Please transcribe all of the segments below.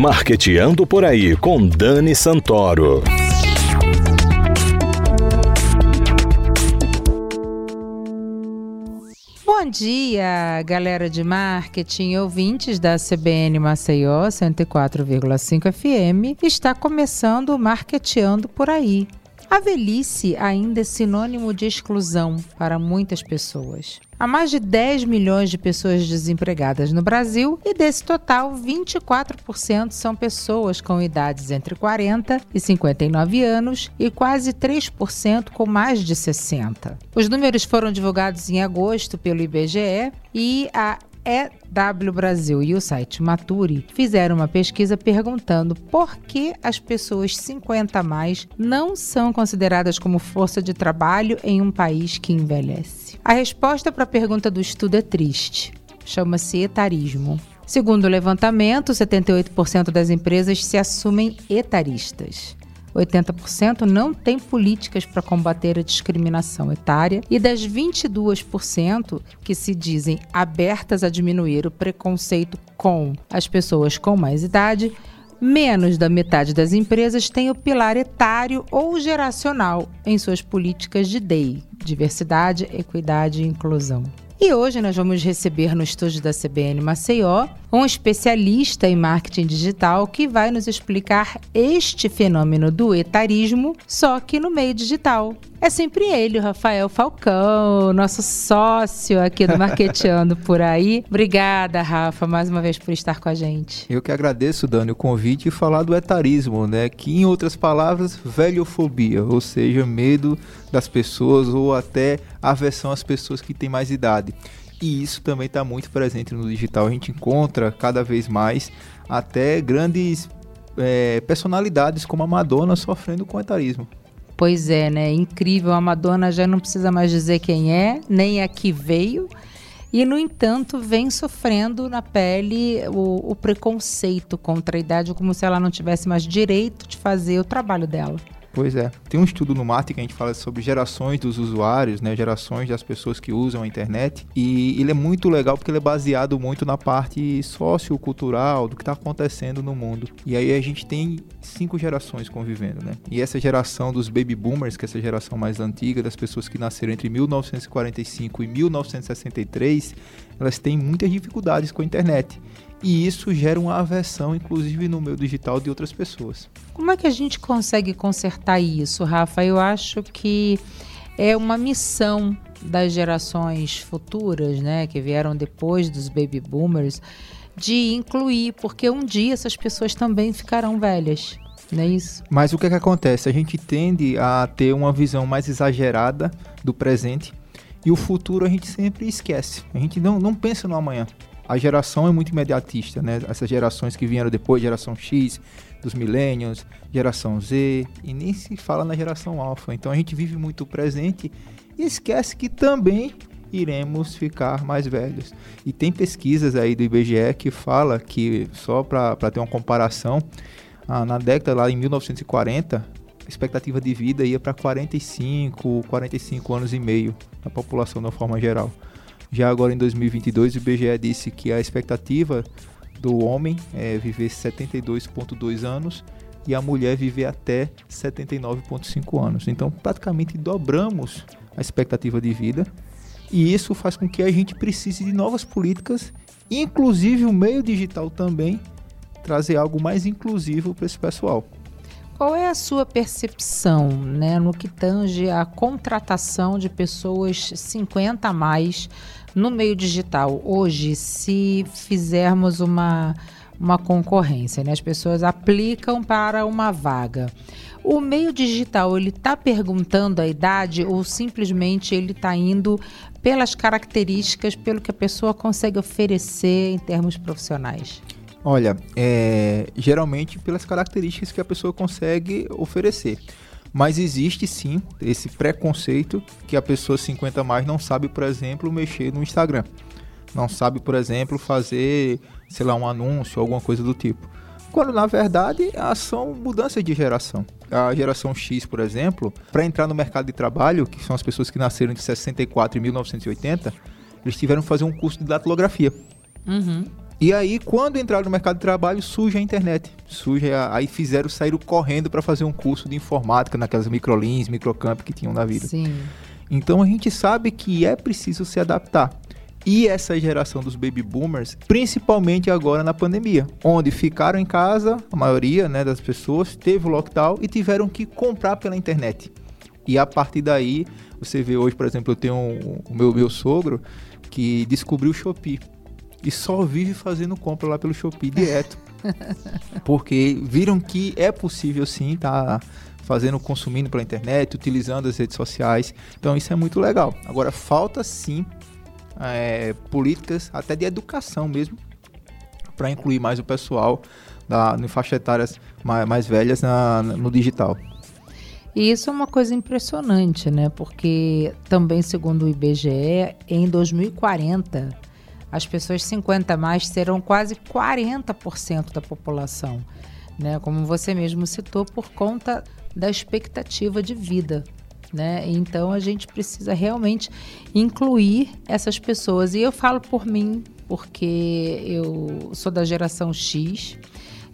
Marqueteando por aí com Dani Santoro. Bom dia, galera de marketing, ouvintes da CBN Maceió 104,5 FM. Está começando o Marqueteando por aí. A velhice ainda é sinônimo de exclusão para muitas pessoas. Há mais de 10 milhões de pessoas desempregadas no Brasil e desse total, 24% são pessoas com idades entre 40 e 59 anos e quase 3% com mais de 60. Os números foram divulgados em agosto pelo IBGE e a EW Brasil e o site Maturi fizeram uma pesquisa perguntando por que as pessoas 50 a mais não são consideradas como força de trabalho em um país que envelhece. A resposta para a pergunta do estudo é triste. Chama-se etarismo. Segundo o levantamento, 78% das empresas se assumem etaristas. 80% não tem políticas para combater a discriminação etária e das 22% que se dizem abertas a diminuir o preconceito com as pessoas com mais idade, menos da metade das empresas tem o pilar etário ou geracional em suas políticas de DEI, diversidade, equidade e inclusão. E hoje nós vamos receber no estúdio da CBN Maceió um especialista em marketing digital que vai nos explicar este fenômeno do etarismo, só que no meio digital. É sempre ele, o Rafael Falcão, nosso sócio aqui do Marqueteando por aí. Obrigada, Rafa, mais uma vez por estar com a gente. Eu que agradeço, Dani, o convite e falar do etarismo, né? Que em outras palavras, velhofobia, ou seja, medo das pessoas ou até aversão às pessoas que têm mais idade. E isso também está muito presente no digital. A gente encontra cada vez mais até grandes é, personalidades como a Madonna sofrendo com etarismo. Pois é, né? Incrível. A Madonna já não precisa mais dizer quem é, nem a que veio. E, no entanto, vem sofrendo na pele o, o preconceito contra a idade, como se ela não tivesse mais direito de fazer o trabalho dela. Pois é. Tem um estudo no Marte que a gente fala sobre gerações dos usuários, né? Gerações das pessoas que usam a internet. E ele é muito legal porque ele é baseado muito na parte sociocultural do que está acontecendo no mundo. E aí a gente tem cinco gerações convivendo, né? E essa geração dos baby boomers, que é essa geração mais antiga, das pessoas que nasceram entre 1945 e 1963, elas têm muitas dificuldades com a internet e isso gera uma aversão, inclusive no meio digital, de outras pessoas. Como é que a gente consegue consertar isso, Rafa? Eu acho que é uma missão das gerações futuras, né, que vieram depois dos baby boomers, de incluir, porque um dia essas pessoas também ficarão velhas. Não é isso? Mas o que, é que acontece? A gente tende a ter uma visão mais exagerada do presente e o futuro a gente sempre esquece. A gente não, não pensa no amanhã a geração é muito imediatista, né? Essas gerações que vieram depois, geração X, dos millennials, geração Z, e nem se fala na geração alfa. Então a gente vive muito o presente e esquece que também iremos ficar mais velhos. E tem pesquisas aí do IBGE que fala que, só para ter uma comparação, ah, na década lá em 1940, a expectativa de vida ia para 45, 45 anos e meio na população de uma forma geral. Já agora em 2022, o IBGE disse que a expectativa do homem é viver 72,2 anos e a mulher viver até 79,5 anos. Então, praticamente dobramos a expectativa de vida e isso faz com que a gente precise de novas políticas, inclusive o meio digital também, trazer algo mais inclusivo para esse pessoal. Qual é a sua percepção né, no que tange a contratação de pessoas 50 a mais no meio digital, hoje, se fizermos uma, uma concorrência, né? as pessoas aplicam para uma vaga. O meio digital ele está perguntando a idade ou simplesmente ele está indo pelas características, pelo que a pessoa consegue oferecer em termos profissionais? Olha, é, geralmente pelas características que a pessoa consegue oferecer. Mas existe sim esse preconceito que a pessoa 50 mais não sabe, por exemplo, mexer no Instagram. Não sabe, por exemplo, fazer, sei lá, um anúncio, alguma coisa do tipo. Quando na verdade são mudanças de geração. A geração X, por exemplo, para entrar no mercado de trabalho, que são as pessoas que nasceram entre 64 e 1980, eles tiveram que fazer um curso de datilografia. Uhum. E aí, quando entraram no mercado de trabalho, surge a internet. Surge a, aí fizeram, saíram correndo para fazer um curso de informática naquelas microlins, microcamp que tinham na vida. Sim. Então a gente sabe que é preciso se adaptar. E essa geração dos baby boomers, principalmente agora na pandemia, onde ficaram em casa, a maioria né, das pessoas, teve o lockdown e tiveram que comprar pela internet. E a partir daí, você vê hoje, por exemplo, eu tenho um, o meu, meu sogro que descobriu o Shopee e só vive fazendo compra lá pelo Shopee direto. porque viram que é possível sim tá fazendo, consumindo pela internet, utilizando as redes sociais. Então isso é muito legal. Agora falta sim é, políticas até de educação mesmo para incluir mais o pessoal da, em faixas etárias mais, mais velhas na, no digital. E isso é uma coisa impressionante, né? Porque também, segundo o IBGE, em 2040, as pessoas 50 mais serão quase 40% da população, né? Como você mesmo citou, por conta da expectativa de vida. Né? Então a gente precisa realmente incluir essas pessoas. E eu falo por mim, porque eu sou da geração X.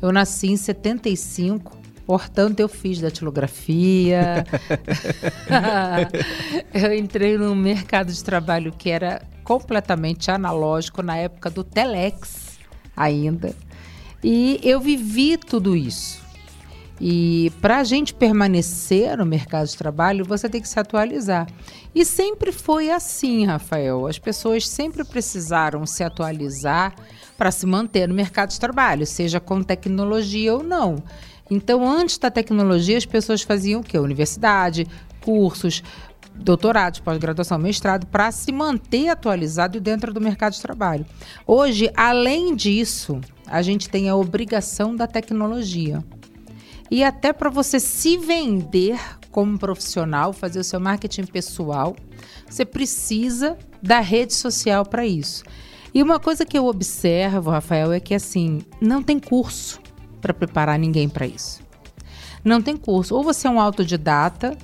Eu nasci em 75, Portanto, eu fiz datilografia. eu entrei num mercado de trabalho que era completamente analógico na época do Telex ainda. E eu vivi tudo isso. E para a gente permanecer no mercado de trabalho, você tem que se atualizar. E sempre foi assim, Rafael. As pessoas sempre precisaram se atualizar para se manter no mercado de trabalho, seja com tecnologia ou não. Então, antes da tecnologia, as pessoas faziam o quê? Universidade, cursos, doutorados, pós-graduação, mestrado, para se manter atualizado dentro do mercado de trabalho. Hoje, além disso, a gente tem a obrigação da tecnologia. E até para você se vender como profissional, fazer o seu marketing pessoal, você precisa da rede social para isso. E uma coisa que eu observo, Rafael, é que assim, não tem curso para preparar ninguém para isso. Não tem curso. Ou você é um autodidata,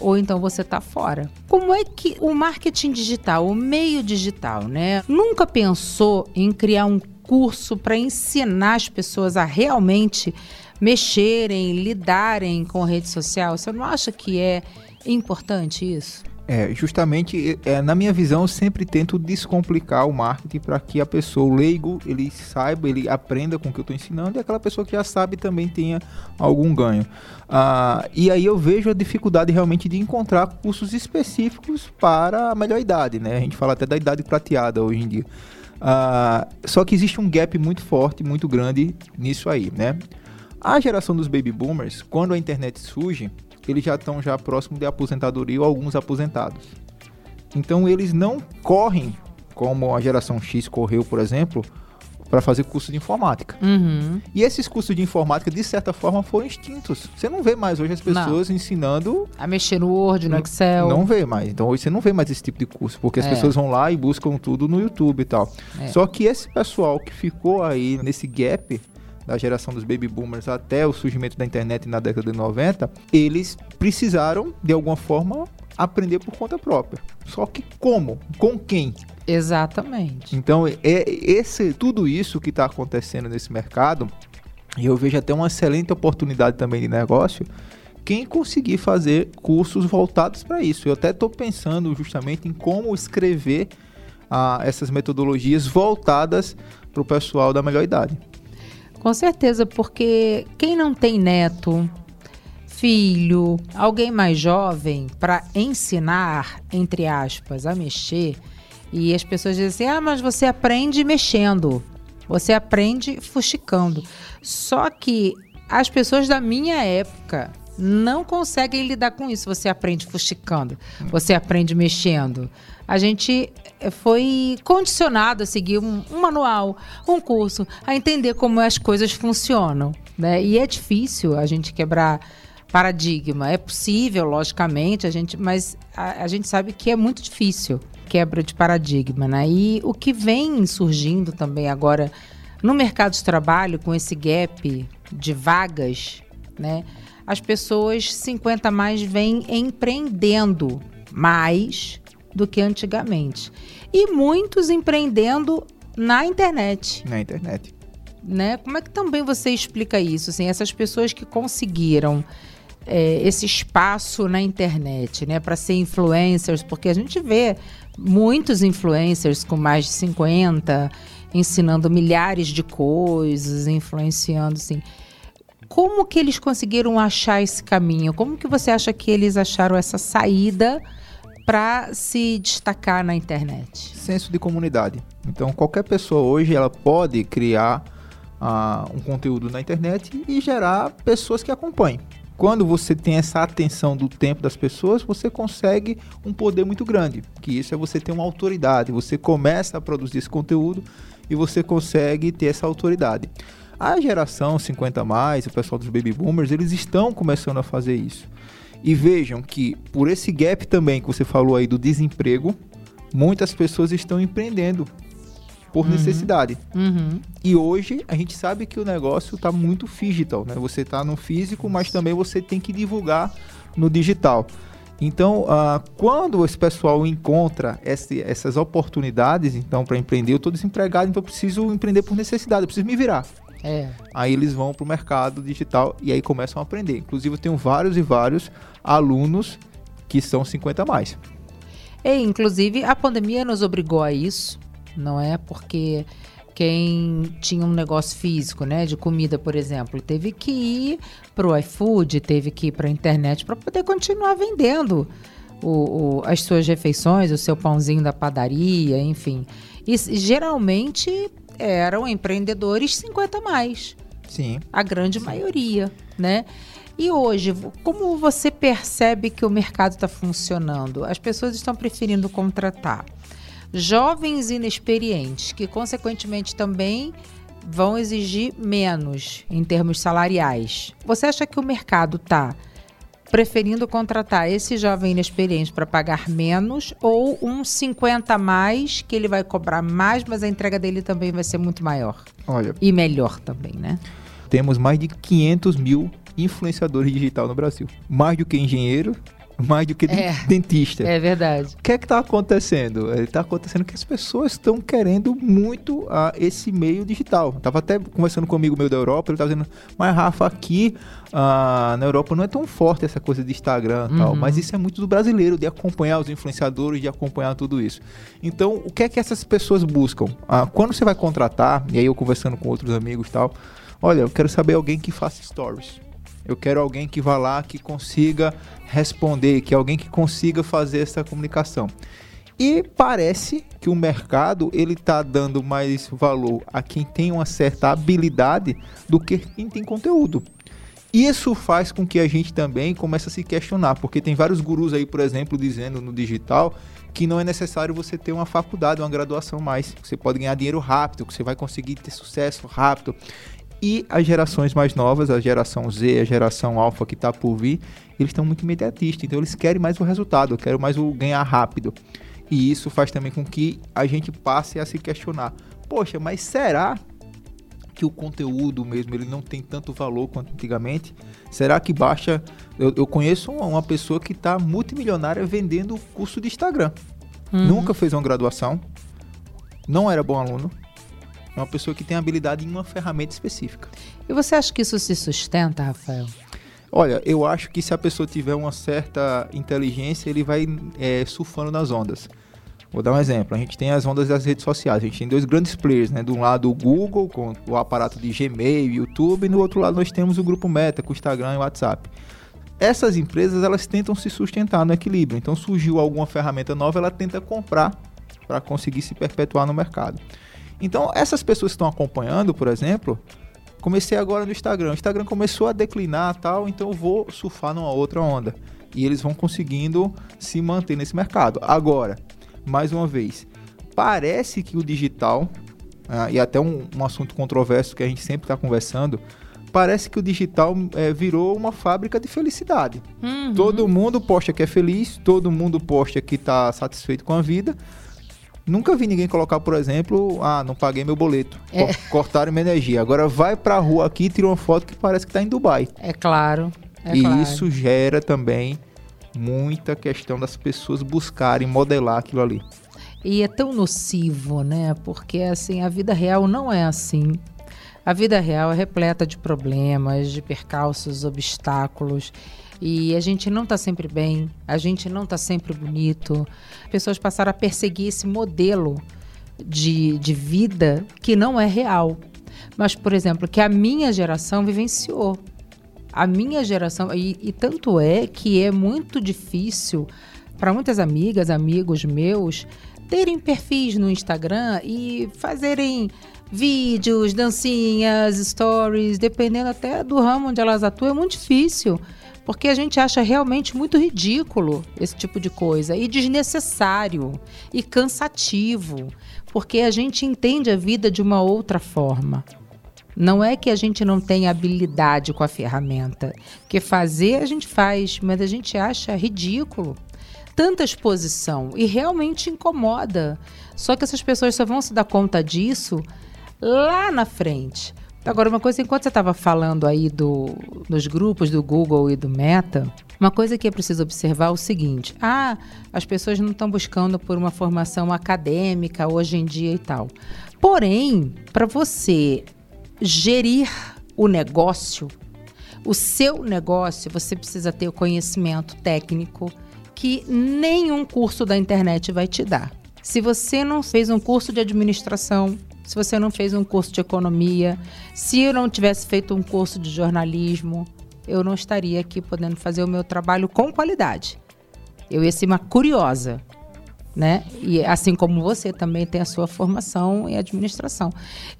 ou então você está fora. Como é que o marketing digital, o meio digital, né, nunca pensou em criar um curso para ensinar as pessoas a realmente mexerem, lidarem com a rede social? Você não acha que é importante isso? É, justamente, é, na minha visão, eu sempre tento descomplicar o marketing para que a pessoa, o leigo, ele saiba, ele aprenda com o que eu estou ensinando e aquela pessoa que já sabe também tenha algum ganho. Ah, e aí eu vejo a dificuldade realmente de encontrar cursos específicos para a melhor idade, né? A gente fala até da idade prateada hoje em dia. Ah, só que existe um gap muito forte, muito grande nisso aí, né? A geração dos baby boomers, quando a internet surge, eles já estão já próximo de aposentadoria ou alguns aposentados. Então eles não correm como a geração X correu, por exemplo, para fazer curso de informática. Uhum. E esses cursos de informática, de certa forma, foram extintos. Você não vê mais hoje as pessoas não. ensinando. A mexer no Word, no Excel. Não vê mais. Então hoje você não vê mais esse tipo de curso, porque as é. pessoas vão lá e buscam tudo no YouTube e tal. É. Só que esse pessoal que ficou aí nesse gap da geração dos baby boomers até o surgimento da internet na década de 90, eles precisaram, de alguma forma, aprender por conta própria. Só que como? Com quem? Exatamente. Então, é esse tudo isso que está acontecendo nesse mercado, e eu vejo até uma excelente oportunidade também de negócio, quem conseguir fazer cursos voltados para isso. Eu até estou pensando justamente em como escrever ah, essas metodologias voltadas para o pessoal da melhor idade. Com certeza, porque quem não tem neto, filho, alguém mais jovem para ensinar, entre aspas, a mexer, e as pessoas dizem assim: ah, mas você aprende mexendo, você aprende fuxicando. Só que as pessoas da minha época não conseguem lidar com isso. Você aprende fuxicando, você aprende mexendo. A gente eh, foi condicionado a seguir um, um, manual, um curso, a entender como as coisas funcionam. Né? E é difícil a gente quebrar paradigma. É possível, logicamente, a gente, mas a, a gente sabe que é muito difícil quebra de paradigma. Né? E o que vem surgindo também agora no mercado de trabalho, com esse gap de vagas, né? As pessoas 50 mais vêm empreendendo mais do que antigamente. E muitos empreendendo na internet. Na internet. Né? Como é que também você explica isso? Assim, essas pessoas que conseguiram é, esse espaço na internet, né, para ser influencers, porque a gente vê muitos influencers com mais de 50 ensinando milhares de coisas, influenciando assim. Como que eles conseguiram achar esse caminho? Como que você acha que eles acharam essa saída para se destacar na internet? Senso de comunidade. Então, qualquer pessoa hoje ela pode criar uh, um conteúdo na internet e gerar pessoas que acompanhem. Quando você tem essa atenção do tempo das pessoas, você consegue um poder muito grande. Que isso é você ter uma autoridade. Você começa a produzir esse conteúdo e você consegue ter essa autoridade. A geração 50 mais, o pessoal dos baby boomers, eles estão começando a fazer isso. E vejam que por esse gap também que você falou aí do desemprego, muitas pessoas estão empreendendo por uhum. necessidade. Uhum. E hoje a gente sabe que o negócio está muito digital, né? Você está no físico, mas também você tem que divulgar no digital. Então, uh, quando esse pessoal encontra esse, essas oportunidades, então, para empreender, eu estou desempregado, então eu preciso empreender por necessidade, eu preciso me virar. É. Aí eles vão para o mercado digital e aí começam a aprender. Inclusive, eu tenho vários e vários alunos que são 50 mais. É, inclusive, a pandemia nos obrigou a isso, não é? Porque quem tinha um negócio físico, né, de comida, por exemplo, teve que ir para o iFood, teve que ir para a internet para poder continuar vendendo o, o, as suas refeições, o seu pãozinho da padaria, enfim. E geralmente eram empreendedores 50 mais. Sim. A grande Sim. maioria, né? E hoje, como você percebe que o mercado está funcionando? As pessoas estão preferindo contratar jovens inexperientes, que consequentemente também vão exigir menos em termos salariais. Você acha que o mercado está preferindo contratar esse jovem inexperiente para pagar menos ou um 50 a mais que ele vai cobrar mais, mas a entrega dele também vai ser muito maior? Olha. E melhor também, né? Temos mais de 500 mil influenciadores digital no Brasil. Mais do que engenheiro, mais do que é, dentista. É verdade. O que é que está acontecendo? Está acontecendo que as pessoas estão querendo muito uh, esse meio digital. Estava até conversando com amigo meu da Europa, ele estava dizendo, mas Rafa, aqui uh, na Europa não é tão forte essa coisa de Instagram e uhum. tal, mas isso é muito do brasileiro, de acompanhar os influenciadores, de acompanhar tudo isso. Então, o que é que essas pessoas buscam? Uh, quando você vai contratar, e aí eu conversando com outros amigos e tal, olha, eu quero saber alguém que faça stories. Eu quero alguém que vá lá, que consiga responder, que alguém que consiga fazer essa comunicação. E parece que o mercado ele está dando mais valor a quem tem uma certa habilidade do que quem tem conteúdo. Isso faz com que a gente também comece a se questionar, porque tem vários gurus aí, por exemplo, dizendo no digital que não é necessário você ter uma faculdade, uma graduação mais. Você pode ganhar dinheiro rápido, que você vai conseguir ter sucesso rápido. E as gerações mais novas, a geração Z, a geração Alpha que está por vir, eles estão muito imediatistas. Então eles querem mais o resultado, querem mais o ganhar rápido. E isso faz também com que a gente passe a se questionar: poxa, mas será que o conteúdo mesmo ele não tem tanto valor quanto antigamente? Será que baixa? Eu, eu conheço uma, uma, pessoa que está multimilionária vendendo curso de Instagram. Uhum. Nunca fez uma graduação, não era bom aluno, é uma pessoa que tem habilidade em uma ferramenta específica. E você acha que isso se sustenta, Rafael? Olha, eu acho que se a pessoa tiver uma certa inteligência, ele vai é, surfando nas ondas. Vou dar um exemplo. A gente tem as ondas das redes sociais. A gente tem dois grandes players, né? De um lado o Google, com o aparato de Gmail, YouTube, e no outro lado nós temos o grupo Meta, com o Instagram e o WhatsApp. Essas empresas, elas tentam se sustentar no equilíbrio. Então, surgiu alguma ferramenta nova, ela tenta comprar para conseguir se perpetuar no mercado. Então, essas pessoas que estão acompanhando, por exemplo, comecei agora no Instagram. O Instagram começou a declinar tal, então eu vou surfar numa outra onda. E eles vão conseguindo se manter nesse mercado. Agora, mais uma vez, parece que o digital, ah, e até um, um, assunto controverso que a gente sempre está conversando, parece que o digital é, virou uma fábrica de felicidade. Uhum. Todo mundo posta que é feliz, todo mundo posta que está satisfeito com a vida, Nunca vi ninguém colocar, por exemplo, ah, não paguei meu boleto. É. Cortaram minha energia. Agora vai pra rua aqui e tira uma foto que parece que tá em Dubai. É claro. É e claro. isso gera também muita questão das pessoas buscarem modelar aquilo ali. E é tão nocivo, né? Porque assim, a vida real não é assim. A vida real é repleta de problemas, de percalços, obstáculos. E a gente não está sempre bem, a gente não está sempre bonito. Pessoas passaram a perseguir esse modelo de, de vida que não é real. Mas, por exemplo, que a minha geração vivenciou. A minha geração. E, e tanto é que é muito difícil para muitas amigas, amigos meus, terem perfis no Instagram e fazerem vídeos, dancinhas, stories, dependendo até do ramo onde elas atuam, é muito difícil. Porque a gente acha realmente muito ridículo esse tipo de coisa e desnecessário e cansativo, porque a gente entende a vida de uma outra forma. Não é que a gente não tenha habilidade com a ferramenta, porque fazer a gente faz, mas a gente acha ridículo tanta exposição e realmente incomoda. Só que essas pessoas só vão se dar conta disso lá na frente. Agora, uma coisa, enquanto você estava falando aí do, dos grupos do Google e do Meta, uma coisa que é preciso observar é o seguinte: ah, as pessoas não estão buscando por uma formação acadêmica hoje em dia e tal. Porém, para você gerir o negócio, o seu negócio, você precisa ter o conhecimento técnico que nenhum curso da internet vai te dar. Se você não fez um curso de administração, se você não fez um curso de economia, se eu não tivesse feito um curso de jornalismo, eu não estaria aqui podendo fazer o meu trabalho com qualidade. Eu ia ser uma curiosa, né? E assim como você também tem a sua formação em administração.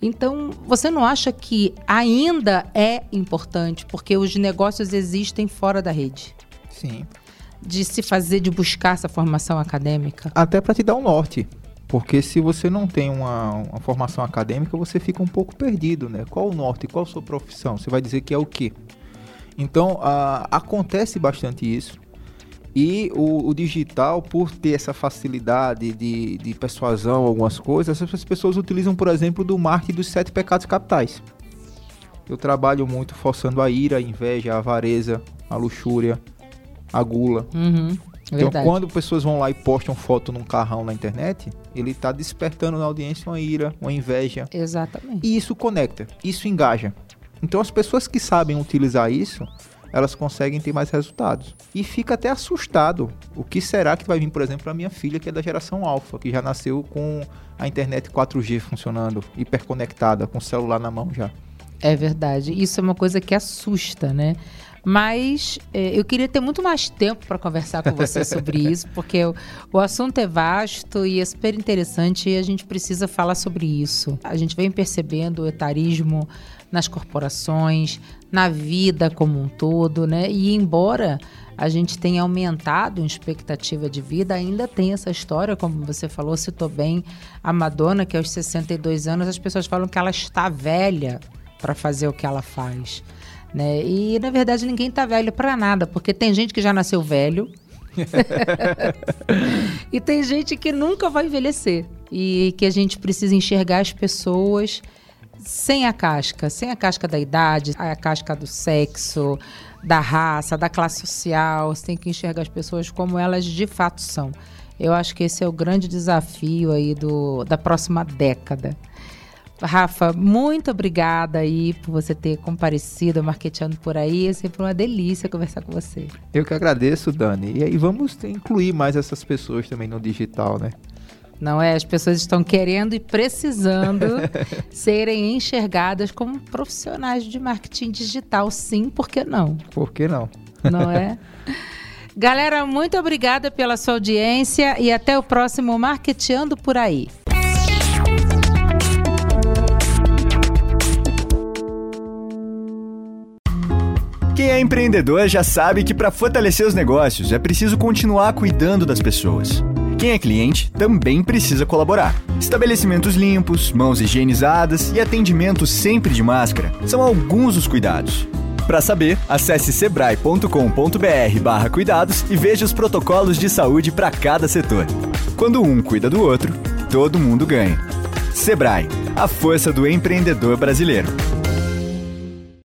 Então, você não acha que ainda é importante porque os negócios existem fora da rede? Sim de se fazer, de buscar essa formação acadêmica? Até para te dar um norte. Porque se você não tem uma, uma, formação acadêmica, você fica um pouco perdido, né? Qual o norte? Qual a sua profissão? Você vai dizer que é o quê? Então, a, acontece bastante isso. E o, o, digital, por ter essa facilidade de, de persuasão, algumas coisas, as pessoas utilizam, por exemplo, do marketing dos sete pecados capitais. Eu trabalho muito forçando a ira, a inveja, a avareza, a luxúria, a gula. Uhum, então, quando pessoas vão lá e postam foto num carrão na internet, ele está despertando na audiência uma ira, uma inveja. Exatamente. E isso conecta, isso engaja. Então, as pessoas que sabem utilizar isso, elas conseguem ter mais resultados. E fica até assustado. O que será que vai vir, por exemplo, para minha filha, que é da geração alfa, que já nasceu com a internet 4G funcionando, hiperconectada, com o celular na mão já. É verdade. Isso é uma coisa que assusta, né? Mas é, eu queria ter muito mais tempo para conversar com você sobre isso, porque o, o, assunto é vasto e é super interessante e a gente precisa falar sobre isso. A gente vem percebendo o etarismo nas corporações, na vida como um todo, né? E embora a gente tenha aumentado a expectativa de vida, ainda tem essa história, como você falou, citou bem a Madonna, que aos 62 anos as pessoas falam que ela está velha para fazer o que ela faz. Né? E na verdade ninguém tá velho para nada, porque tem gente que já nasceu velho. e tem gente que nunca vai envelhecer. E que a gente precisa enxergar as pessoas sem a casca, sem a casca da idade, a casca do sexo, da raça, da classe social. Você tem que enxergar as pessoas como elas de fato são. Eu acho que esse é o grande desafio aí do, da próxima década. Rafa, muito obrigada aí por você ter comparecido, marketeando por aí. É sempre uma delícia conversar com você. Eu que agradeço, Dani. E aí vamos incluir mais essas pessoas também no digital, né? Não é? As pessoas estão querendo e precisando serem enxergadas como profissionais de marketing digital. Sim, por que não? Por que não? Não é? Galera, muito obrigada pela sua audiência e até o próximo Marketeando por aí. Quem é empreendedor já sabe que para fortalecer os negócios é preciso continuar cuidando das pessoas. Quem é cliente também precisa colaborar. Estabelecimentos limpos, mãos higienizadas e atendimento sempre de máscara são alguns dos cuidados. Para saber, acesse sebrae.com.br/cuidados e veja os protocolos de saúde para cada setor. Quando um cuida do outro, todo mundo ganha. Sebrae, a força do empreendedor brasileiro.